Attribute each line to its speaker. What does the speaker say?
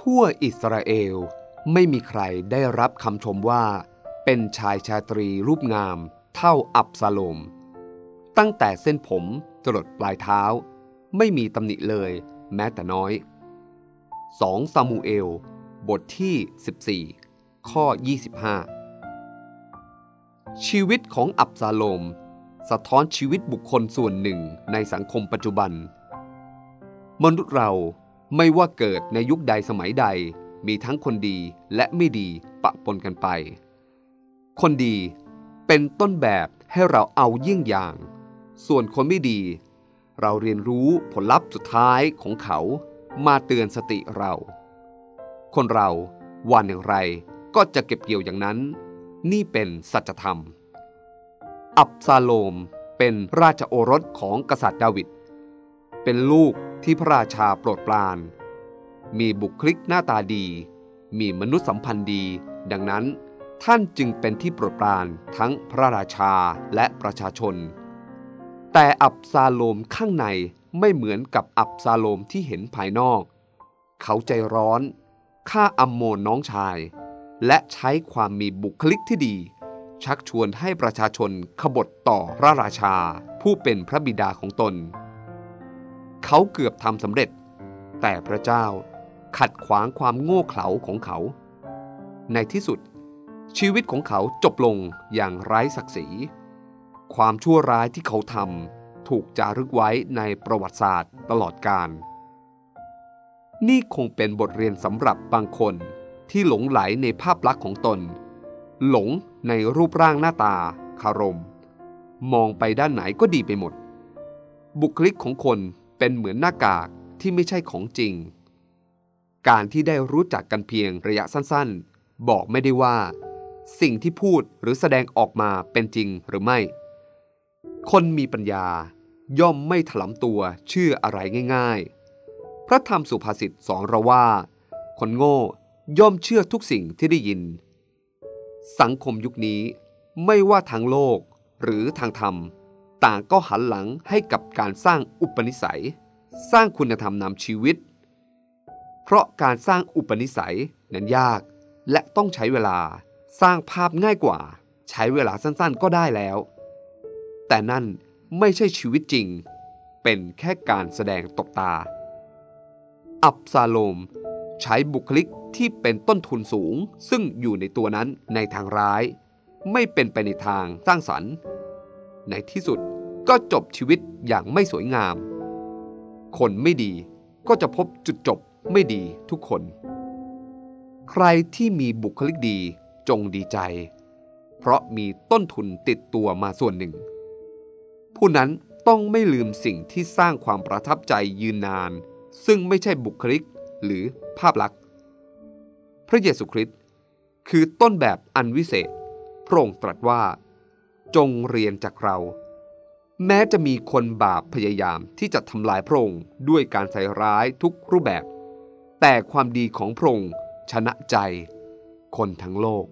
Speaker 1: ทั่วอิสราเอลไม่มีใครได้รับคำชมว่า เป็นชายชาตรีรูปงาม เท่าอับซาโลม ตั้งแต่เส้นผมจรดปลายเท้า ไม่มีตำหนิเลยแม้แต่น้อย 2 ซามูเอล บทที่ 14 ข้อ 25 ชีวิตของอับซาโลม สะท้อนชีวิตบุคคลส่วนหนึ่งในสังคมปัจจุบัน มนุษย์เรา ไม่ว่าเกิดในยุคใดสมัยใด มีทั้งคนดีและไม่ดีปะปนกันไป คนดีเป็นต้นแบบให้เราเอาเยี่ยงอย่าง ส่วนคนไม่ดี เราเรียนรู้ผลลัพธ์สุดท้ายของเขามาเตือนสติเรา คนเราวันอย่างไรก็จะเก็บเกี่ยวอย่างนั้น นี่เป็นสัจธรรม อับซาโลมเป็นราชโอรสของกษัตริย์ดาวิด เป็นลูกที่พระราชาโปรดปราน มีบุคลิกหน้าตาดี มีมนุษยสัมพันธ์ดี ดังนั้นท่านจึงเป็นที่โปรดปรานทั้งพระราชาและประชาชน แต่อับซาโลมข้างในไม่เหมือนกับอับซาโลมที่เห็นภายนอก เขาใจร้อนฆ่าอัมโมนน้องชาย และใช้ความมีบุคลิกที่ดี ชักชวนให้ประชาชนขบฏต่อพระราชาผู้เป็นพระบิดาของตน เขาเกือบทำสำเร็จ แต่พระเจ้าขัดขวางความโง่เขลาของเขา ในที่สุด ชีวิตของเขาจบลงอย่างไร้ศักดิ์ศรี ความชั่วร้ายที่เขาทำถูกจารึกไว้ในประวัติศาสตร์ตลอดกาลนี่คงเป็นบทเรียนสำหรับบางคนที่หลงไหลในภาพลักษณ์ของตน หลงในรูปร่างหน้าตาคารม มองไปด้านไหนก็ดีไปหมด บุคลิกของคน เป็นเหมือนหน้ากากที่ไม่ใช่ของจริง การที่ได้รู้จักกันเพียงระยะสั้นๆ บอกไม่ได้ว่า สิ่งที่พูดหรือแสดงออกมาเป็นจริงหรือไม่ คนมีปัญญาย่อมไม่ถลำตัวเชื่ออะไรง่าย ๆ พระธรรมสุภาษิตสอนเราว่า คนโง่ย่อมเชื่อทุกสิ่งที่ได้ยิน สังคมยุคนี้ไม่ว่าทางโลกหรือทางธรรม ต่างก็หันหลังให้กับการสร้างอุปนิสัย สร้างคุณธรรมนำชีวิต เพราะการสร้างอุปนิสัยนั้นยาก และต้องใช้เวลาสร้างภาพง่ายกว่า ใช้เวลาสั้นๆก็ได้แล้ว แต่นั่นไม่ใช่ชีวิตจริง เป็นแค่การแสดงตบตา อับซาโลม ใช้บุคลิกที่เป็นต้นทุนสูง ซึ่งอยู่ในตัวนั้นในทางร้าย ไม่เป็นไปในทางสร้างสรรค์ ในที่สุดก็จบชีวิตอย่างไม่สวยงาม คนไม่ดีก็จะพบจุดจบไม่ดีทุกคน ใครที่มีบุคลิกดีจงดีใจ เพราะมีต้นทุนติดตัวมาส่วนหนึ่ง ผู้นั้นต้องไม่ลืมสิ่งที่สร้างความประทับใจยืนนาน ซึ่งไม่ใช่บุคลิกหรือภาพลักษณ์ พระเยซูคริสต์คือต้นแบบอันวิเศษ พระองค์ตรัสว่า จงเรียนจากเรา แม้จะมีคนบาปพยายามที่จะทำลายพระองค์ด้วยการใส่ร้ายทุกรูปแบบ แต่ความดีของพระองค์ชนะใจ คนทั้งโลก